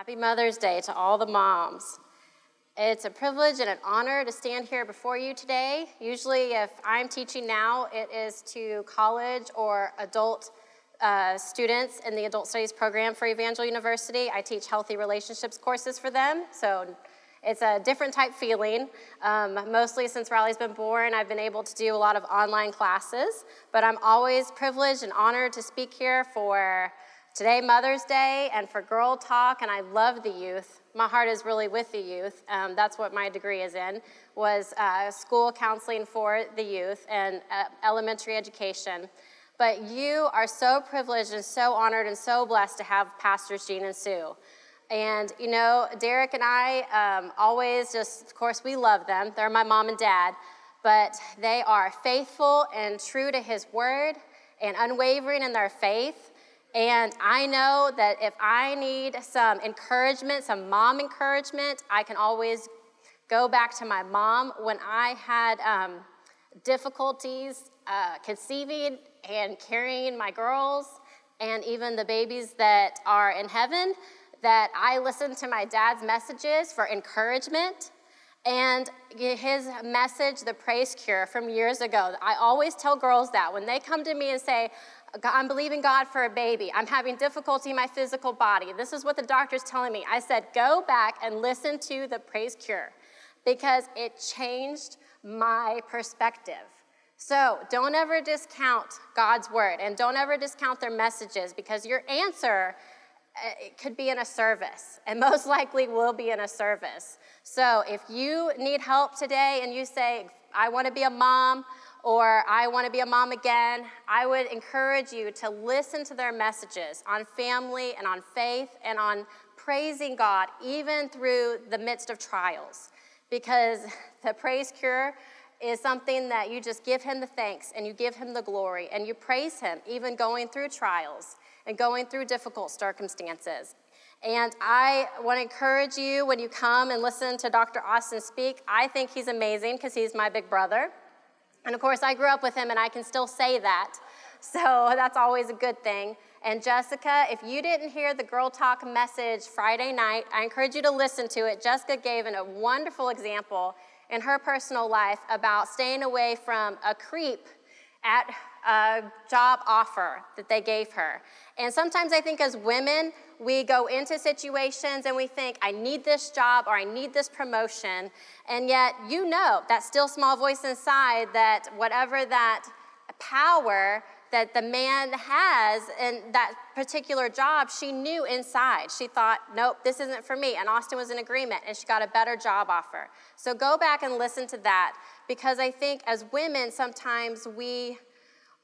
Happy Mother's Day to all the moms. It's a privilege and an honor to stand here before you today. Usually, if I'm teaching now, it is to college or adult uh, students in the adult studies program for Evangel University. I teach healthy relationships courses for them, so it's a different type feeling. Um, mostly since Riley's been born, I've been able to do a lot of online classes, but I'm always privileged and honored to speak here for today, Mother's Day, and for Girl Talk, and I love the youth. My heart is really with the youth. Um, that's what my degree is in, was uh, school counseling for the youth and uh, elementary education. But you are so privileged and so honored and so blessed to have Pastors Gene and Sue. And, you know, Derek and I um, always just, of course, we love them. They're my mom and dad, but they are faithful and true to his word and unwavering in their faith. And I know that if I need some encouragement, some mom encouragement, I can always go back to my mom when I had um, difficulties uh, conceiving and carrying my girls and even the babies that are in heaven that I listened to my dad's messages for encouragement and his message, the praise cure from years ago. I always tell girls that when they come to me and say, I'm believing God for a baby. I'm having difficulty in my physical body. This is what the doctor's telling me. I said, go back and listen to the praise cure because it changed my perspective. So don't ever discount God's word and don't ever discount their messages because your answer uh, it could be in a service, and most likely will be in a service. So if you need help today and you say, I want to be a mom, or I want to be a mom again, I would encourage you to listen to their messages on family and on faith and on praising God, even through the midst of trials. Because the praise cure is something that you just give Him the thanks and you give Him the glory and you praise Him, even going through trials and going through difficult circumstances. And I want to encourage you when you come and listen to Dr. Austin speak. I think he's amazing because he's my big brother. And of course, I grew up with him and I can still say that. So that's always a good thing. And Jessica, if you didn't hear the Girl Talk message Friday night, I encourage you to listen to it. Jessica gave a wonderful example in her personal life about staying away from a creep at a job offer that they gave her. And sometimes I think as women, we go into situations and we think, I need this job or I need this promotion. And yet, you know, that still small voice inside that whatever that power that the man has in that particular job, she knew inside. She thought, nope, this isn't for me. And Austin was in agreement and she got a better job offer. So go back and listen to that because I think as women, sometimes we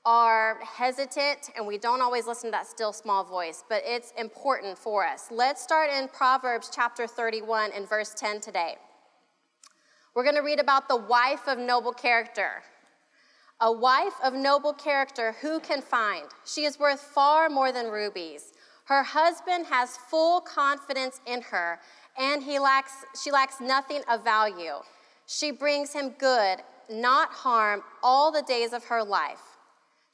are hesitant and we don't always listen to that still small voice, but it's important for us. Let's start in Proverbs chapter 31 and verse 10 today. We're going to read about the wife of noble character. A wife of noble character, who can find? She is worth far more than rubies. Her husband has full confidence in her, and he lacks, she lacks nothing of value. She brings him good, not harm, all the days of her life.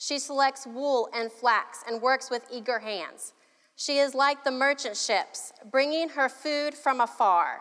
She selects wool and flax and works with eager hands. She is like the merchant ships, bringing her food from afar.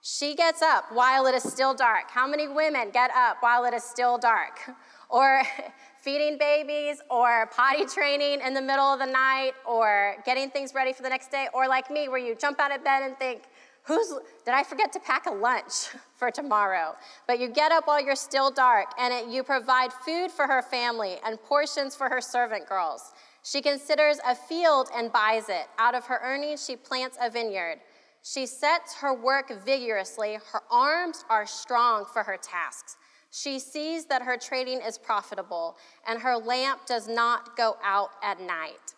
She gets up while it is still dark. How many women get up while it is still dark? Or feeding babies, or potty training in the middle of the night, or getting things ready for the next day, or like me, where you jump out of bed and think, Who's, did I forget to pack a lunch for tomorrow? But you get up while you're still dark, and it, you provide food for her family and portions for her servant girls. She considers a field and buys it. Out of her earnings, she plants a vineyard. She sets her work vigorously. Her arms are strong for her tasks. She sees that her trading is profitable, and her lamp does not go out at night.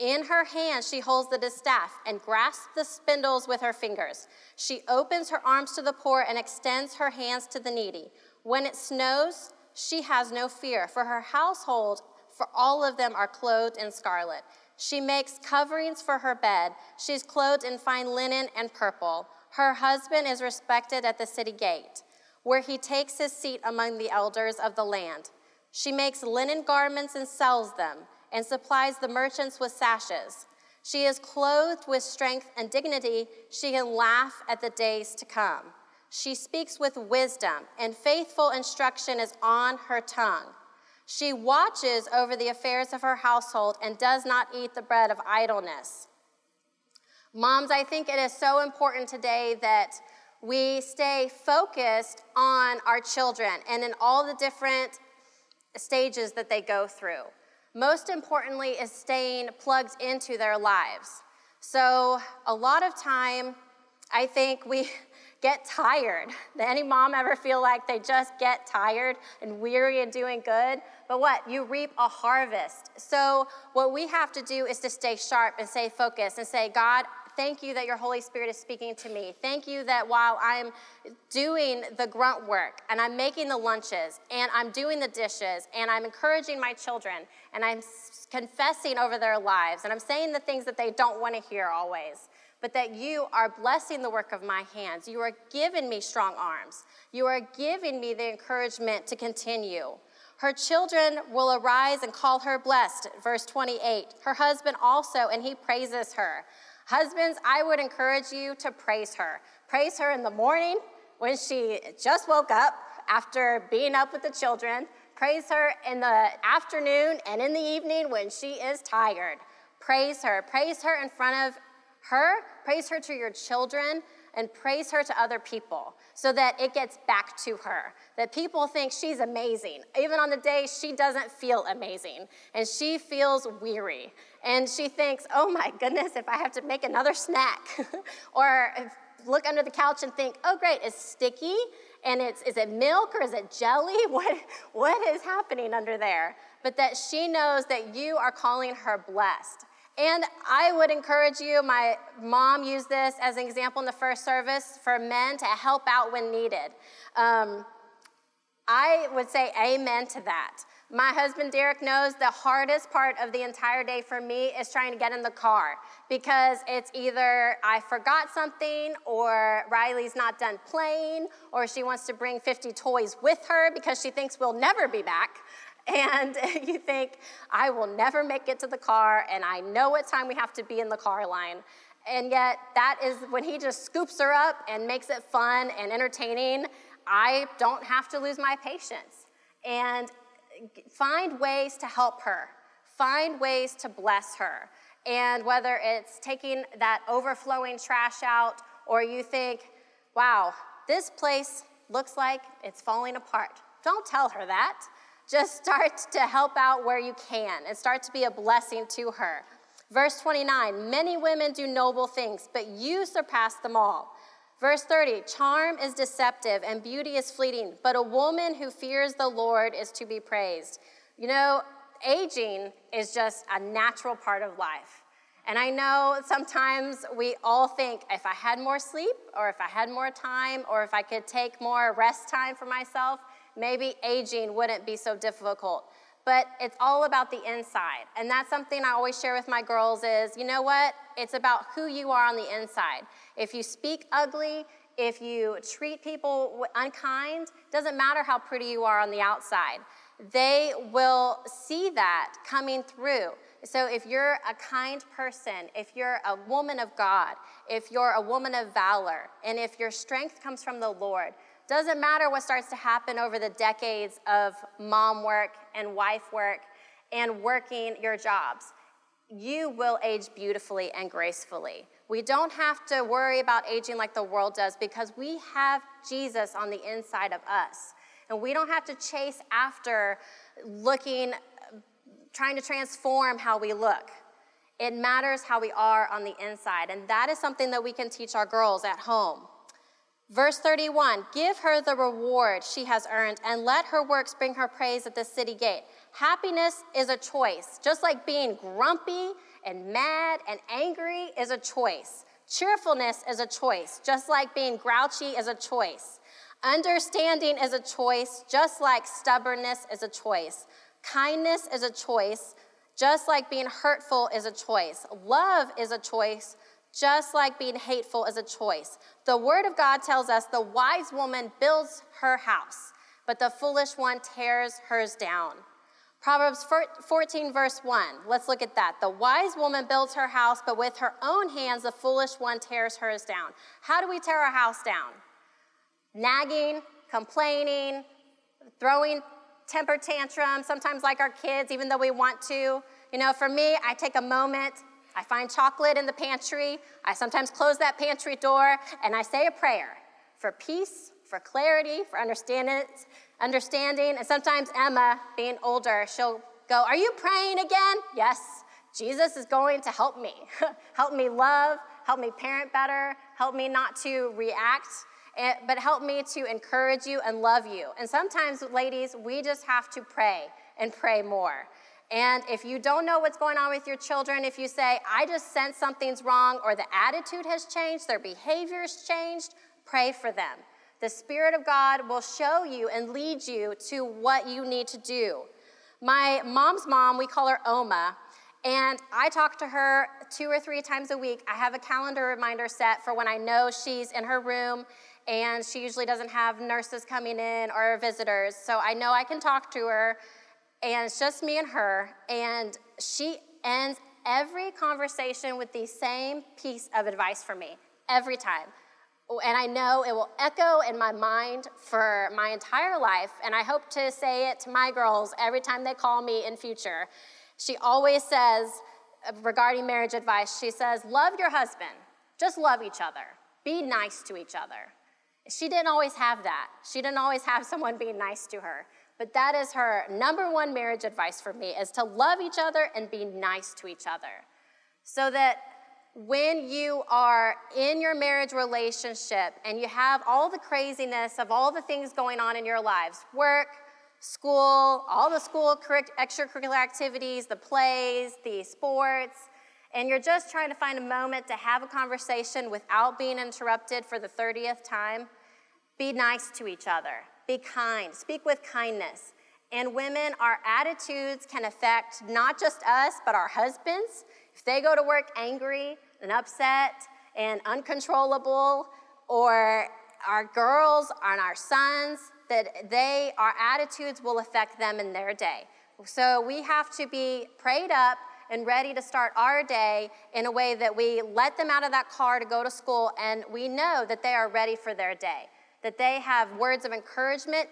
In her hand, she holds the distaff and grasps the spindles with her fingers. She opens her arms to the poor and extends her hands to the needy. When it snows, she has no fear, for her household, for all of them are clothed in scarlet. She makes coverings for her bed. She's clothed in fine linen and purple. Her husband is respected at the city gate, where he takes his seat among the elders of the land. She makes linen garments and sells them and supplies the merchants with sashes. She is clothed with strength and dignity. She can laugh at the days to come. She speaks with wisdom, and faithful instruction is on her tongue. She watches over the affairs of her household and does not eat the bread of idleness. Moms, I think it is so important today that we stay focused on our children and in all the different stages that they go through. Most importantly, is staying plugged into their lives. So, a lot of time, I think we get tired. Did any mom ever feel like they just get tired and weary and doing good? But what? You reap a harvest. So, what we have to do is to stay sharp and stay focused and say, God, thank you that your Holy Spirit is speaking to me. Thank you that while I'm doing the grunt work and I'm making the lunches and I'm doing the dishes and I'm encouraging my children and I'm confessing over their lives and I'm saying the things that they don't want to hear always, but that you are blessing the work of my hands. You are giving me strong arms. You are giving me the encouragement to continue. Her children will arise and call her blessed. Verse 28. Her husband also, and he praises her. Husbands, I would encourage you to praise her. Praise her in the morning when she just woke up after being up with the children. Praise her in the afternoon and in the evening when she is tired. Praise her. Praise her in front of her. Praise her to your children and praise her to other people so that it gets back to her. That people think she's amazing, even on the day she doesn't feel amazing and she feels weary. And she thinks, oh my goodness, if I have to make another snack, or look under the couch and think, oh great, it's sticky and it's is it milk or is it jelly? What what is happening under there? But that she knows that you are calling her blessed. And I would encourage you, my mom used this as an example in the first service for men to help out when needed. Um, I would say amen to that. My husband Derek knows the hardest part of the entire day for me is trying to get in the car because it's either I forgot something or Riley's not done playing or she wants to bring 50 toys with her because she thinks we'll never be back. And you think, I will never make it to the car and I know what time we have to be in the car line. And yet, that is when he just scoops her up and makes it fun and entertaining. I don't have to lose my patience. And find ways to help her, find ways to bless her. And whether it's taking that overflowing trash out, or you think, wow, this place looks like it's falling apart. Don't tell her that. Just start to help out where you can and start to be a blessing to her. Verse 29 Many women do noble things, but you surpass them all. Verse 30 Charm is deceptive and beauty is fleeting, but a woman who fears the Lord is to be praised. You know, aging is just a natural part of life. And I know sometimes we all think if I had more sleep, or if I had more time, or if I could take more rest time for myself, maybe aging wouldn't be so difficult. But it's all about the inside. And that's something I always share with my girls is, you know what? It's about who you are on the inside. If you speak ugly, if you treat people unkind, doesn't matter how pretty you are on the outside. They will see that coming through. So if you're a kind person, if you're a woman of God, if you're a woman of valor, and if your strength comes from the Lord, doesn't matter what starts to happen over the decades of mom work and wife work and working your jobs. You will age beautifully and gracefully. We don't have to worry about aging like the world does because we have Jesus on the inside of us. And we don't have to chase after looking, trying to transform how we look. It matters how we are on the inside. And that is something that we can teach our girls at home. Verse 31 Give her the reward she has earned, and let her works bring her praise at the city gate. Happiness is a choice, just like being grumpy and mad and angry is a choice. Cheerfulness is a choice, just like being grouchy is a choice. Understanding is a choice, just like stubbornness is a choice. Kindness is a choice, just like being hurtful is a choice. Love is a choice, just like being hateful is a choice. The word of God tells us the wise woman builds her house, but the foolish one tears hers down. Proverbs 14, verse 1. Let's look at that. The wise woman builds her house, but with her own hands, the foolish one tears hers down. How do we tear our house down? Nagging, complaining, throwing temper tantrums, sometimes like our kids, even though we want to. You know, for me, I take a moment, I find chocolate in the pantry, I sometimes close that pantry door, and I say a prayer for peace, for clarity, for understanding, understanding. And sometimes Emma, being older, she'll go, Are you praying again? Yes. Jesus is going to help me. help me love, help me parent better, help me not to react, eh, but help me to encourage you and love you. And sometimes, ladies, we just have to pray and pray more. And if you don't know what's going on with your children, if you say, I just sense something's wrong, or the attitude has changed, their behavior's changed, pray for them. The Spirit of God will show you and lead you to what you need to do. My mom's mom, we call her Oma, and I talk to her two or three times a week. I have a calendar reminder set for when I know she's in her room and she usually doesn't have nurses coming in or visitors. So I know I can talk to her, and it's just me and her. And she ends every conversation with the same piece of advice for me every time and I know it will echo in my mind for my entire life, and I hope to say it to my girls every time they call me in future. She always says, regarding marriage advice, she says, Love your husband, just love each other, be nice to each other. She didn't always have that. She didn't always have someone being nice to her. But that is her number one marriage advice for me is to love each other and be nice to each other. So that when you are in your marriage relationship and you have all the craziness of all the things going on in your lives work, school, all the school extracurricular activities, the plays, the sports and you're just trying to find a moment to have a conversation without being interrupted for the 30th time, be nice to each other. Be kind. Speak with kindness. And women, our attitudes can affect not just us, but our husbands if they go to work angry and upset and uncontrollable, or our girls and our sons, that they, our attitudes will affect them in their day. So we have to be prayed up and ready to start our day in a way that we let them out of that car to go to school and we know that they are ready for their day, that they have words of encouragement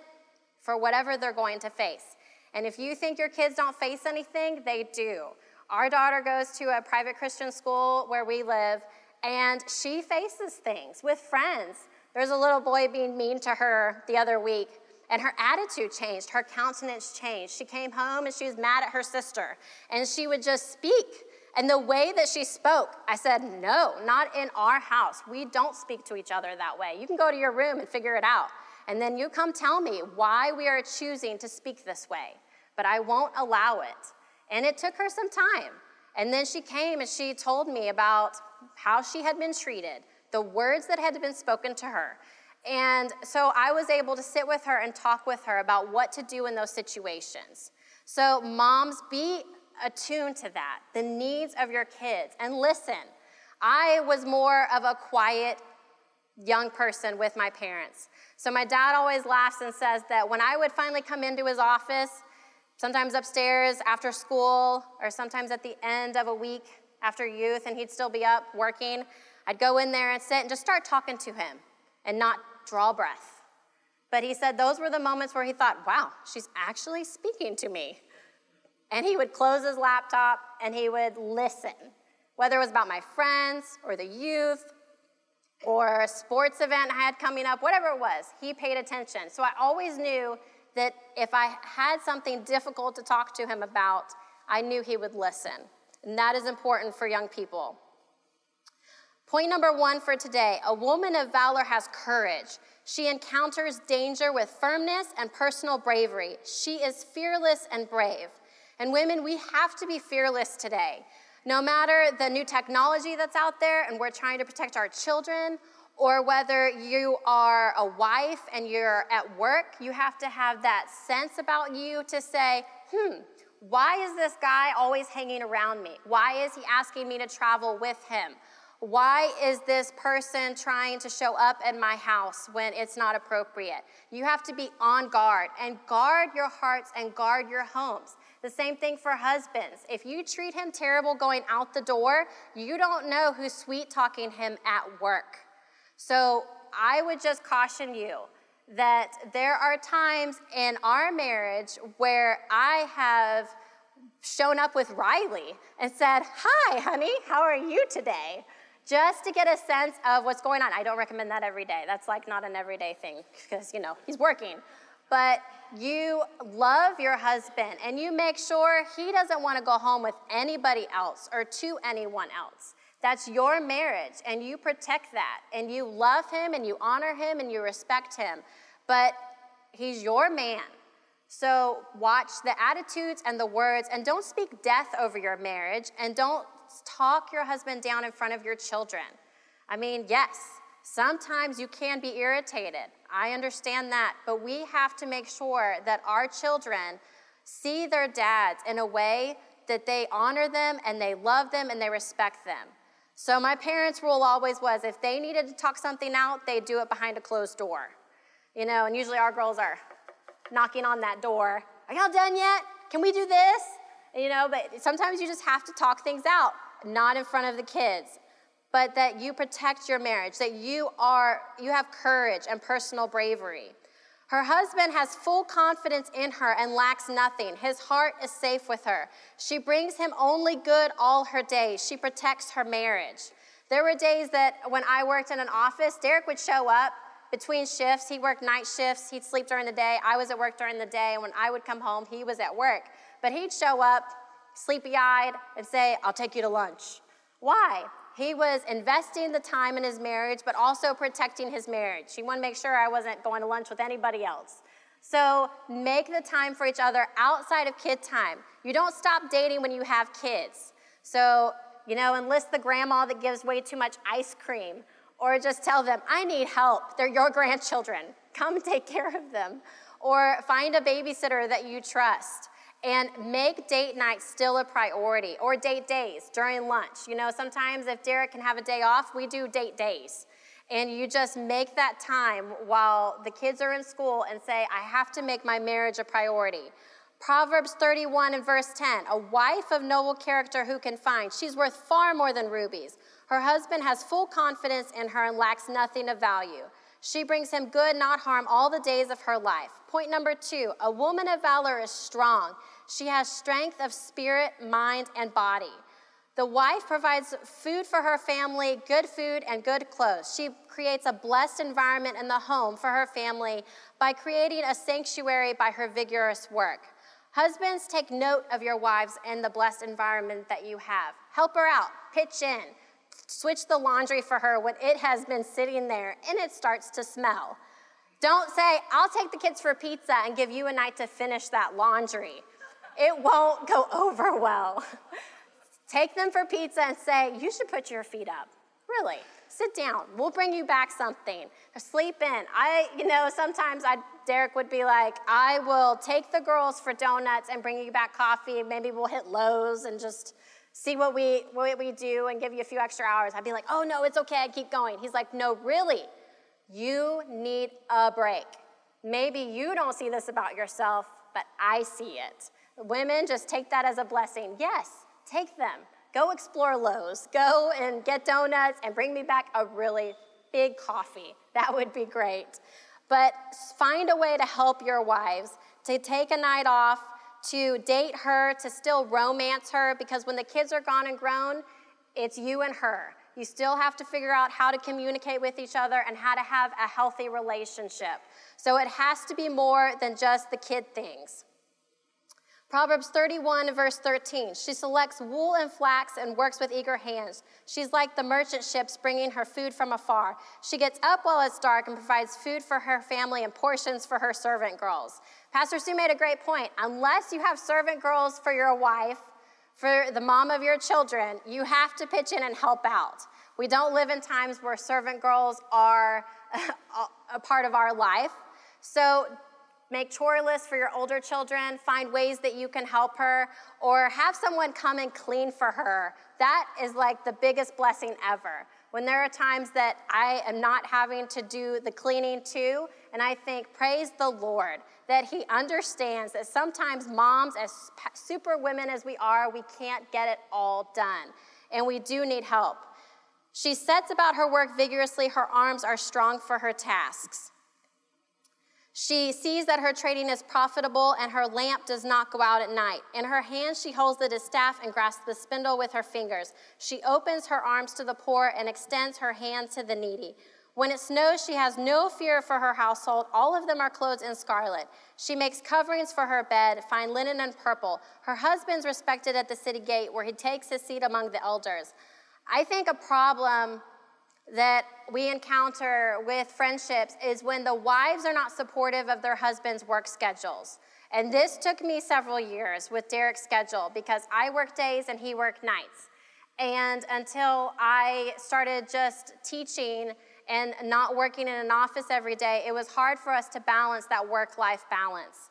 for whatever they're going to face. And if you think your kids don't face anything, they do. Our daughter goes to a private Christian school where we live, and she faces things with friends. There's a little boy being mean to her the other week, and her attitude changed, her countenance changed. She came home and she was mad at her sister, and she would just speak. And the way that she spoke, I said, No, not in our house. We don't speak to each other that way. You can go to your room and figure it out. And then you come tell me why we are choosing to speak this way. But I won't allow it. And it took her some time. And then she came and she told me about how she had been treated, the words that had been spoken to her. And so I was able to sit with her and talk with her about what to do in those situations. So, moms, be attuned to that, the needs of your kids, and listen. I was more of a quiet young person with my parents. So, my dad always laughs and says that when I would finally come into his office, sometimes upstairs after school, or sometimes at the end of a week after youth, and he'd still be up working. I'd go in there and sit and just start talking to him and not draw breath. But he said those were the moments where he thought, wow, she's actually speaking to me. And he would close his laptop and he would listen, whether it was about my friends or the youth or a sports event I had coming up, whatever it was, he paid attention. So I always knew that if I had something difficult to talk to him about, I knew he would listen. And that is important for young people. Point number one for today a woman of valor has courage. She encounters danger with firmness and personal bravery. She is fearless and brave. And women, we have to be fearless today. No matter the new technology that's out there and we're trying to protect our children, or whether you are a wife and you're at work, you have to have that sense about you to say, hmm, why is this guy always hanging around me? Why is he asking me to travel with him? Why is this person trying to show up at my house when it's not appropriate? You have to be on guard and guard your hearts and guard your homes. The same thing for husbands. If you treat him terrible going out the door, you don't know who's sweet talking him at work. So I would just caution you that there are times in our marriage where I have shown up with Riley and said, Hi, honey, how are you today? Just to get a sense of what's going on. I don't recommend that every day. That's like not an everyday thing because, you know, he's working. But you love your husband and you make sure he doesn't want to go home with anybody else or to anyone else. That's your marriage, and you protect that, and you love him, and you honor him, and you respect him. But he's your man. So watch the attitudes and the words, and don't speak death over your marriage, and don't talk your husband down in front of your children. I mean, yes, sometimes you can be irritated. I understand that, but we have to make sure that our children see their dads in a way that they honor them and they love them and they respect them. So my parents' rule always was if they needed to talk something out, they'd do it behind a closed door. You know, and usually our girls are knocking on that door. Are y'all done yet? Can we do this? You know, but sometimes you just have to talk things out, not in front of the kids, but that you protect your marriage, that you are you have courage and personal bravery. Her husband has full confidence in her and lacks nothing. His heart is safe with her. She brings him only good all her days. She protects her marriage. There were days that when I worked in an office, Derek would show up between shifts. He worked night shifts, he'd sleep during the day. I was at work during the day, and when I would come home, he was at work. But he'd show up sleepy eyed and say, I'll take you to lunch. Why? He was investing the time in his marriage, but also protecting his marriage. He wanted to make sure I wasn't going to lunch with anybody else. So make the time for each other outside of kid time. You don't stop dating when you have kids. So, you know, enlist the grandma that gives way too much ice cream, or just tell them, I need help. They're your grandchildren. Come take care of them. Or find a babysitter that you trust and make date night still a priority or date days during lunch. You know, sometimes if Derek can have a day off, we do date days. And you just make that time while the kids are in school and say, I have to make my marriage a priority. Proverbs 31 and verse 10 A wife of noble character who can find? She's worth far more than rubies. Her husband has full confidence in her and lacks nothing of value. She brings him good, not harm, all the days of her life. Point number two a woman of valor is strong. She has strength of spirit, mind, and body. The wife provides food for her family, good food, and good clothes. She creates a blessed environment in the home for her family by creating a sanctuary by her vigorous work. Husbands, take note of your wives and the blessed environment that you have. Help her out, pitch in, switch the laundry for her when it has been sitting there and it starts to smell. Don't say, I'll take the kids for pizza and give you a night to finish that laundry. It won't go over well. take them for pizza and say, You should put your feet up. Really, sit down. We'll bring you back something. Sleep in. I, you know, sometimes I, Derek would be like, I will take the girls for donuts and bring you back coffee. Maybe we'll hit Lowe's and just see what we, what we do and give you a few extra hours. I'd be like, oh no, it's okay, I keep going. He's like, no, really, you need a break. Maybe you don't see this about yourself, but I see it. Women, just take that as a blessing. Yes, take them. Go explore Lowe's. Go and get donuts and bring me back a really big coffee. That would be great. But find a way to help your wives to take a night off, to date her, to still romance her, because when the kids are gone and grown, it's you and her. You still have to figure out how to communicate with each other and how to have a healthy relationship. So it has to be more than just the kid things. Proverbs 31, verse 13. She selects wool and flax and works with eager hands. She's like the merchant ships bringing her food from afar. She gets up while it's dark and provides food for her family and portions for her servant girls. Pastor Sue made a great point. Unless you have servant girls for your wife, for the mom of your children, you have to pitch in and help out. We don't live in times where servant girls are a part of our life. So make chore lists for your older children, find ways that you can help her, or have someone come and clean for her. That is like the biggest blessing ever. When there are times that I am not having to do the cleaning too, and I think, praise the Lord, that He understands that sometimes moms, as super women as we are, we can't get it all done, and we do need help. She sets about her work vigorously, her arms are strong for her tasks. She sees that her trading is profitable and her lamp does not go out at night. In her hands, she holds the distaff and grasps the spindle with her fingers. She opens her arms to the poor and extends her hand to the needy. When it snows, she has no fear for her household. All of them are clothed in scarlet. She makes coverings for her bed, fine linen and purple. Her husband's respected at the city gate, where he takes his seat among the elders. I think a problem that we encounter with friendships is when the wives are not supportive of their husband's work schedules. And this took me several years with Derek's schedule because I work days and he worked nights. And until I started just teaching and not working in an office every day, it was hard for us to balance that work life balance.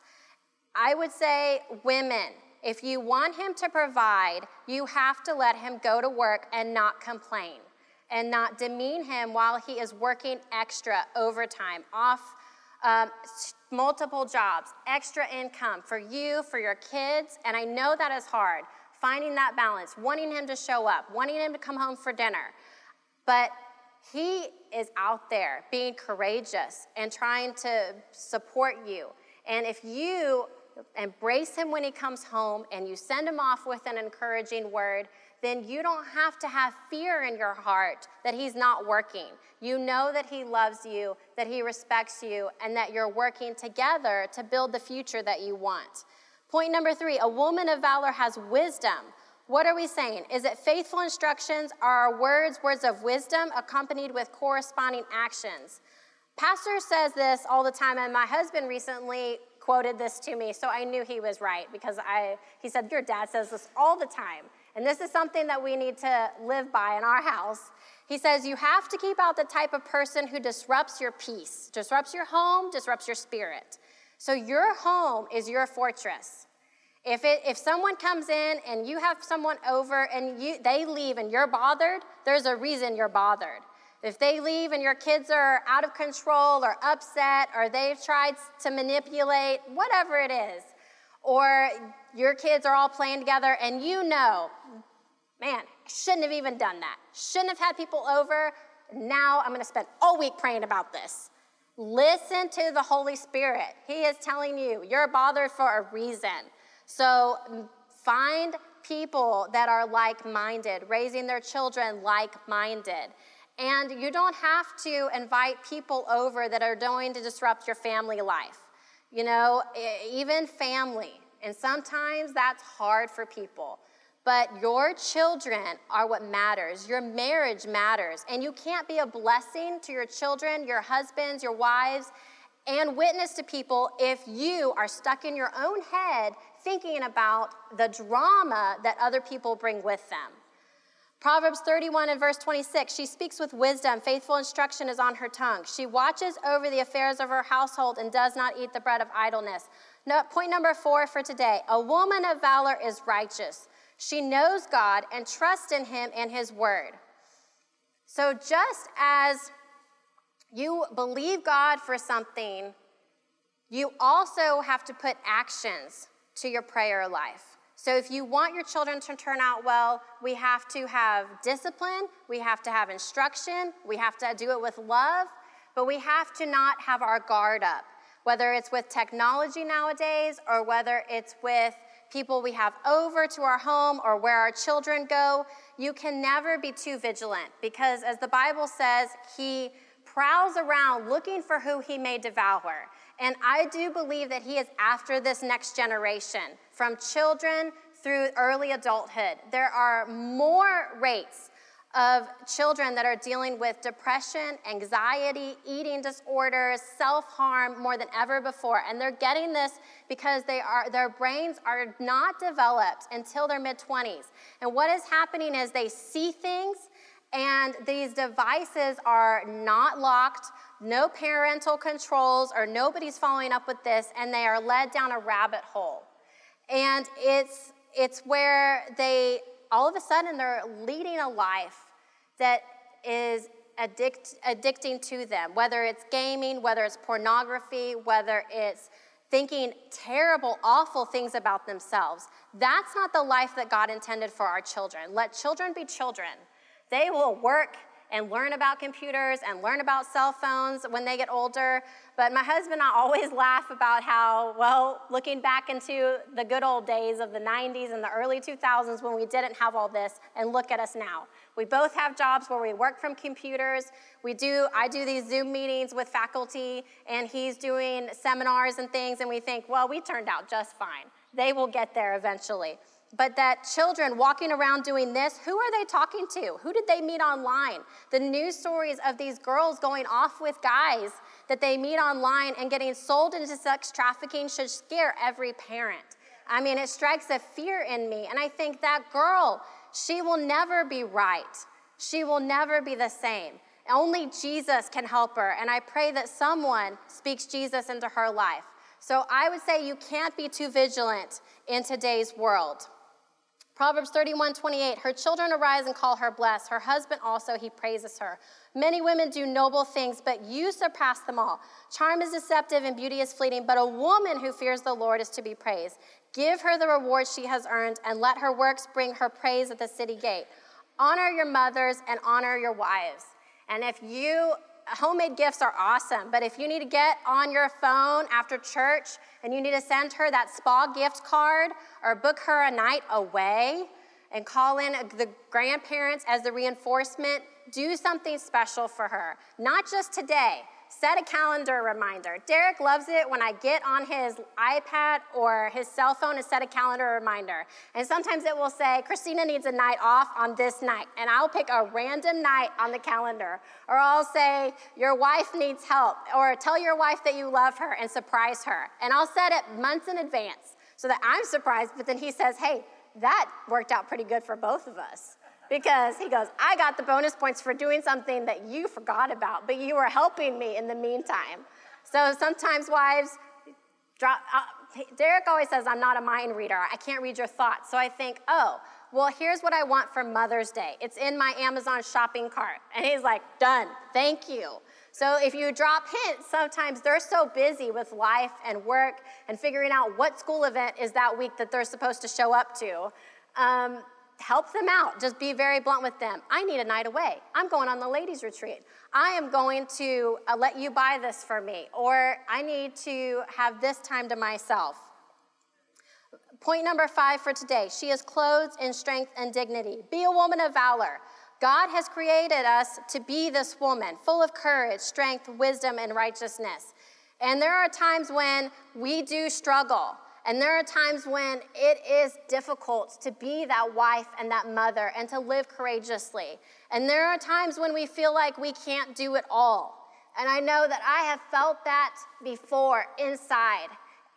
I would say, women, if you want him to provide, you have to let him go to work and not complain and not demean him while he is working extra overtime, off um, multiple jobs, extra income for you, for your kids. And I know that is hard, finding that balance, wanting him to show up, wanting him to come home for dinner. But he is out there being courageous and trying to support you. And if you embrace him when he comes home and you send him off with an encouraging word, then you don't have to have fear in your heart that He's not working. You know that He loves you, that He respects you, and that you're working together to build the future that you want. Point number three a woman of valor has wisdom. What are we saying? Is it faithful instructions? Are our words words of wisdom accompanied with corresponding actions? Pastor says this all the time, and my husband recently quoted this to me, so I knew he was right because I, he said, Your dad says this all the time. And this is something that we need to live by in our house. He says, You have to keep out the type of person who disrupts your peace, disrupts your home, disrupts your spirit. So your home is your fortress. If, it, if someone comes in and you have someone over and you, they leave and you're bothered, there's a reason you're bothered. If they leave and your kids are out of control or upset or they've tried to manipulate, whatever it is, or your kids are all playing together and you know, man, I shouldn't have even done that. Shouldn't have had people over. Now I'm going to spend all week praying about this. Listen to the Holy Spirit. He is telling you you're bothered for a reason. So find people that are like minded, raising their children like minded. And you don't have to invite people over that are going to disrupt your family life. You know, even family. And sometimes that's hard for people. But your children are what matters. Your marriage matters. And you can't be a blessing to your children, your husbands, your wives, and witness to people if you are stuck in your own head thinking about the drama that other people bring with them. Proverbs 31 and verse 26 She speaks with wisdom, faithful instruction is on her tongue. She watches over the affairs of her household and does not eat the bread of idleness. Point number four for today a woman of valor is righteous. She knows God and trusts in Him and His word. So just as you believe God for something, you also have to put actions to your prayer life. So, if you want your children to turn out well, we have to have discipline, we have to have instruction, we have to do it with love, but we have to not have our guard up, whether it's with technology nowadays or whether it's with people we have over to our home or where our children go. You can never be too vigilant because, as the Bible says, He prowls around looking for who He may devour. And I do believe that He is after this next generation from children through early adulthood. There are more rates of children that are dealing with depression, anxiety, eating disorders, self-harm more than ever before. And they're getting this because they are their brains are not developed until their mid-20s. And what is happening is they see things and these devices are not locked, no parental controls, or nobody's following up with this, and they are led down a rabbit hole. And it's, it's where they, all of a sudden, they're leading a life that is addict, addicting to them, whether it's gaming, whether it's pornography, whether it's thinking terrible, awful things about themselves. That's not the life that God intended for our children. Let children be children. They will work and learn about computers and learn about cell phones when they get older. But my husband and I always laugh about how, well, looking back into the good old days of the 90s and the early 2000s when we didn't have all this, and look at us now. We both have jobs where we work from computers. We do, I do these Zoom meetings with faculty, and he's doing seminars and things, and we think, well, we turned out just fine. They will get there eventually but that children walking around doing this, who are they talking to? Who did they meet online? The news stories of these girls going off with guys that they meet online and getting sold into sex trafficking should scare every parent. I mean, it strikes a fear in me. And I think that girl, she will never be right. She will never be the same. Only Jesus can help her. And I pray that someone speaks Jesus into her life. So I would say you can't be too vigilant in today's world. Proverbs 31 28, her children arise and call her blessed. Her husband also, he praises her. Many women do noble things, but you surpass them all. Charm is deceptive and beauty is fleeting, but a woman who fears the Lord is to be praised. Give her the reward she has earned, and let her works bring her praise at the city gate. Honor your mothers and honor your wives. And if you homemade gifts are awesome, but if you need to get on your phone after church and you need to send her that spa gift card or book her a night away and call in the grandparents as the reinforcement, do something special for her. Not just today, set a calendar reminder. Derek loves it when I get on his iPad or his cell phone and set a calendar reminder. And sometimes it will say, Christina needs a night off on this night. And I'll pick a random night on the calendar. Or I'll say, Your wife needs help. Or tell your wife that you love her and surprise her. And I'll set it months in advance so that I'm surprised. But then he says, Hey, that worked out pretty good for both of us because he goes, I got the bonus points for doing something that you forgot about, but you were helping me in the meantime. So sometimes wives drop. Uh, Derek always says, I'm not a mind reader. I can't read your thoughts. So I think, oh, well, here's what I want for Mother's Day. It's in my Amazon shopping cart. And he's like, done. Thank you. So if you drop hints, sometimes they're so busy with life and work and figuring out what school event is that week that they're supposed to show up to. Um, help them out. Just be very blunt with them. I need a night away. I'm going on the ladies' retreat. I am going to uh, let you buy this for me, or I need to have this time to myself. Point number five for today she is clothed in strength and dignity. Be a woman of valor. God has created us to be this woman, full of courage, strength, wisdom, and righteousness. And there are times when we do struggle. And there are times when it is difficult to be that wife and that mother and to live courageously. And there are times when we feel like we can't do it all. And I know that I have felt that before inside.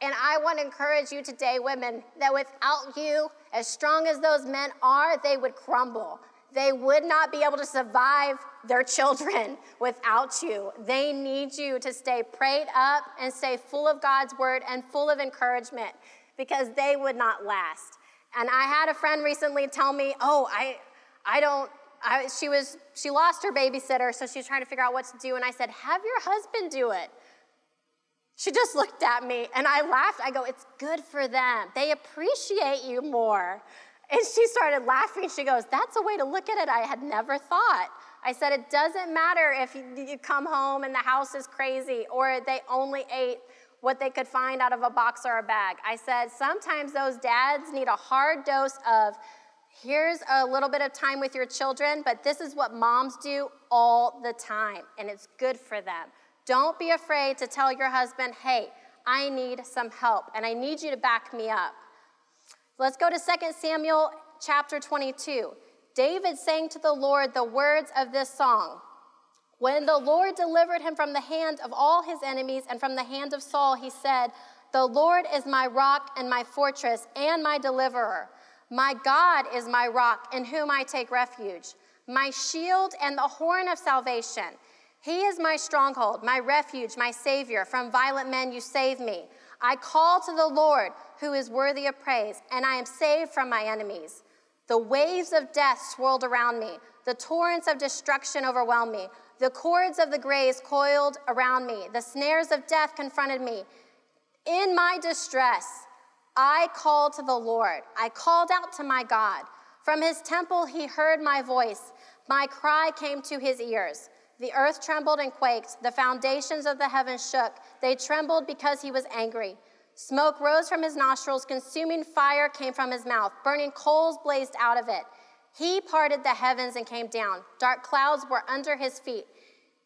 And I want to encourage you today, women, that without you, as strong as those men are, they would crumble. They would not be able to survive their children without you. They need you to stay prayed up and stay full of God's word and full of encouragement because they would not last. And I had a friend recently tell me, "Oh, I I don't I, she was she lost her babysitter, so she's trying to figure out what to do." And I said, "Have your husband do it." She just looked at me and I laughed. I go, "It's good for them. They appreciate you more." And she started laughing. She goes, That's a way to look at it I had never thought. I said, It doesn't matter if you come home and the house is crazy or they only ate what they could find out of a box or a bag. I said, Sometimes those dads need a hard dose of, Here's a little bit of time with your children, but this is what moms do all the time, and it's good for them. Don't be afraid to tell your husband, Hey, I need some help, and I need you to back me up. Let's go to 2 Samuel chapter 22. David sang to the Lord the words of this song. When the Lord delivered him from the hand of all his enemies and from the hand of Saul, he said, The Lord is my rock and my fortress and my deliverer. My God is my rock in whom I take refuge, my shield and the horn of salvation. He is my stronghold, my refuge, my Savior. From violent men you save me. I call to the Lord who is worthy of praise, and I am saved from my enemies. The waves of death swirled around me. The torrents of destruction overwhelmed me. The cords of the graves coiled around me. The snares of death confronted me. In my distress, I called to the Lord. I called out to my God. From his temple, he heard my voice. My cry came to his ears. The earth trembled and quaked. The foundations of the heavens shook. They trembled because he was angry. Smoke rose from his nostrils. Consuming fire came from his mouth. Burning coals blazed out of it. He parted the heavens and came down. Dark clouds were under his feet.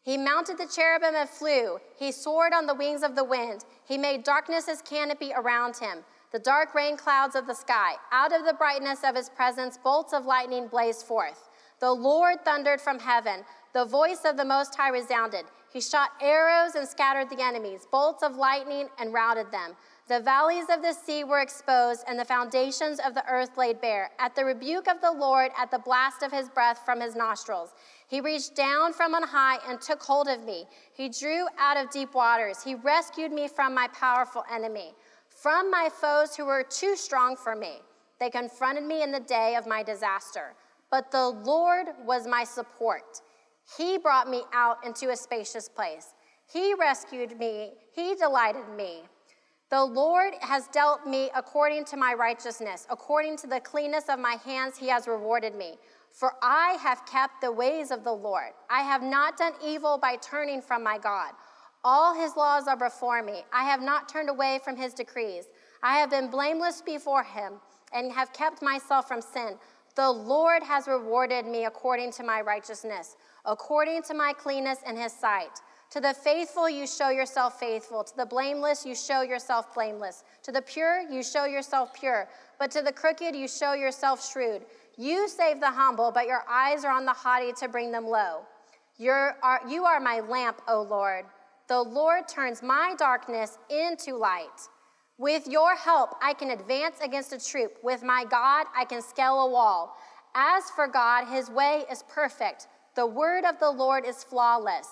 He mounted the cherubim and flew. He soared on the wings of the wind. He made darkness his canopy around him the dark rain clouds of the sky. Out of the brightness of his presence, bolts of lightning blazed forth. The Lord thundered from heaven. The voice of the Most High resounded. He shot arrows and scattered the enemies, bolts of lightning and routed them. The valleys of the sea were exposed, and the foundations of the earth laid bare. At the rebuke of the Lord, at the blast of his breath from his nostrils, he reached down from on high and took hold of me. He drew out of deep waters. He rescued me from my powerful enemy from my foes who were too strong for me. They confronted me in the day of my disaster. But the Lord was my support. He brought me out into a spacious place. He rescued me. He delighted me. The Lord has dealt me according to my righteousness. According to the cleanness of my hands, he has rewarded me. For I have kept the ways of the Lord. I have not done evil by turning from my God. All his laws are before me. I have not turned away from his decrees. I have been blameless before him and have kept myself from sin. The Lord has rewarded me according to my righteousness, according to my cleanness in his sight. To the faithful, you show yourself faithful. To the blameless, you show yourself blameless. To the pure, you show yourself pure. But to the crooked, you show yourself shrewd. You save the humble, but your eyes are on the haughty to bring them low. You're, you are my lamp, O Lord. The Lord turns my darkness into light. With your help, I can advance against a troop. With my God, I can scale a wall. As for God, his way is perfect. The word of the Lord is flawless.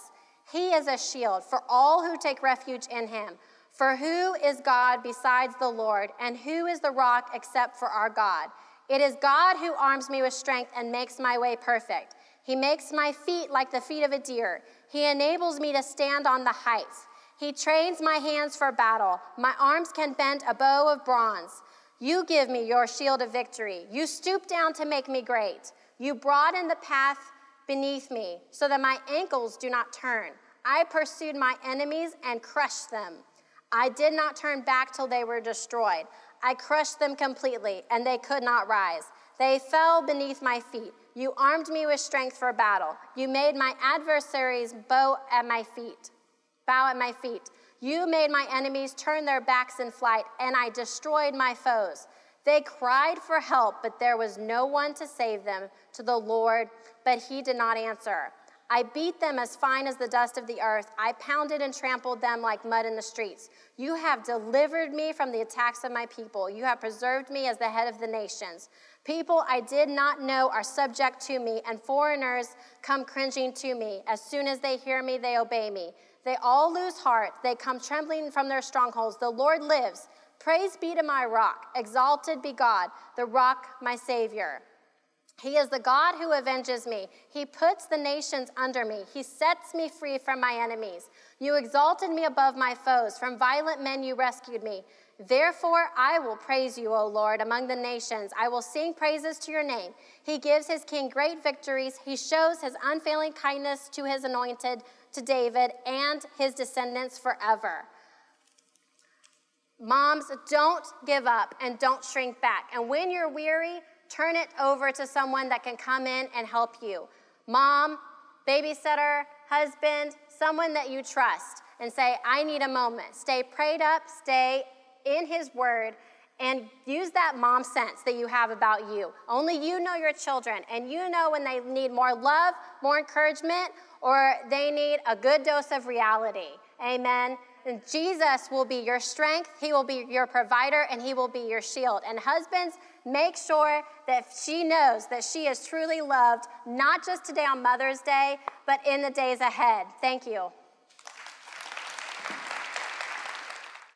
He is a shield for all who take refuge in him. For who is God besides the Lord, and who is the rock except for our God? It is God who arms me with strength and makes my way perfect. He makes my feet like the feet of a deer. He enables me to stand on the heights. He trains my hands for battle. My arms can bend a bow of bronze. You give me your shield of victory. You stoop down to make me great. You broaden the path beneath me so that my ankles do not turn. I pursued my enemies and crushed them. I did not turn back till they were destroyed. I crushed them completely, and they could not rise. They fell beneath my feet. You armed me with strength for battle. You made my adversaries bow at my feet, bow at my feet. You made my enemies turn their backs in flight, and I destroyed my foes. They cried for help, but there was no one to save them to the Lord, but he did not answer. I beat them as fine as the dust of the earth. I pounded and trampled them like mud in the streets. You have delivered me from the attacks of my people. You have preserved me as the head of the nations. People I did not know are subject to me, and foreigners come cringing to me. As soon as they hear me, they obey me. They all lose heart. They come trembling from their strongholds. The Lord lives. Praise be to my rock. Exalted be God, the rock, my Savior. He is the God who avenges me. He puts the nations under me. He sets me free from my enemies. You exalted me above my foes. From violent men you rescued me. Therefore, I will praise you, O Lord, among the nations. I will sing praises to your name. He gives his king great victories. He shows his unfailing kindness to his anointed, to David, and his descendants forever. Moms, don't give up and don't shrink back. And when you're weary, turn it over to someone that can come in and help you. Mom, babysitter, husband, someone that you trust, and say, I need a moment. Stay prayed up, stay in His Word, and use that mom sense that you have about you. Only you know your children, and you know when they need more love, more encouragement, or they need a good dose of reality. Amen. And Jesus will be your strength, He will be your provider, and He will be your shield. And husbands, make sure that she knows that she is truly loved, not just today on Mother's Day, but in the days ahead. Thank you.